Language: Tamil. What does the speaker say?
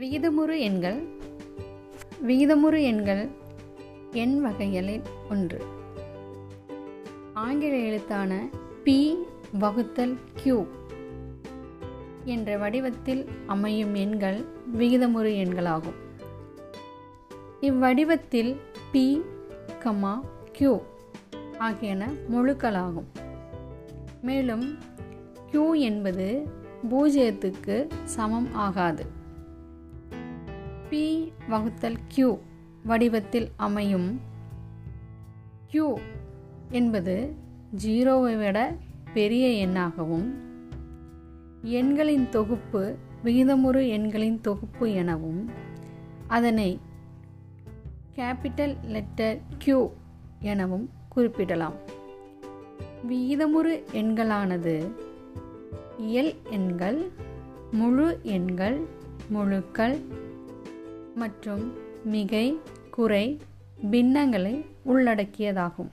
விகிதமுறு எண்கள் விகிதமுறு எண்கள் எண் வகைகளில் ஒன்று. ஆங்கில எழுத்தான பி வகுத்தல் கியூ என்ற வடிவத்தில் அமையும் எண்கள் விகிதமுறு எண்களாகும். இவ்வடிவத்தில் பி கமா கியூ ஆகியன முழுக்களாகும். மேலும் கியூ என்பது பூஜ்ஜியத்துக்கு சமம் ஆகாது. பி வகுத்தல் கியூ வடிவத்தில் அமையும். கியூ என்பது ஜீரோவை விட பெரிய எண்ணாகவும் எண்களின் தொகுப்பு விகிதமுறு எண்களின் தொகுப்பு எனவும் அதனை கேபிட்டல் லெட்டர் கியூ எனவும் குறிப்பிடலாம். விகிதமுறு எண்களானது இயல் எண்கள் முழு எண்கள் முழுக்கள் மற்றும் மிகை குறை பின்னங்களை உள்ளடக்கியதாகும்.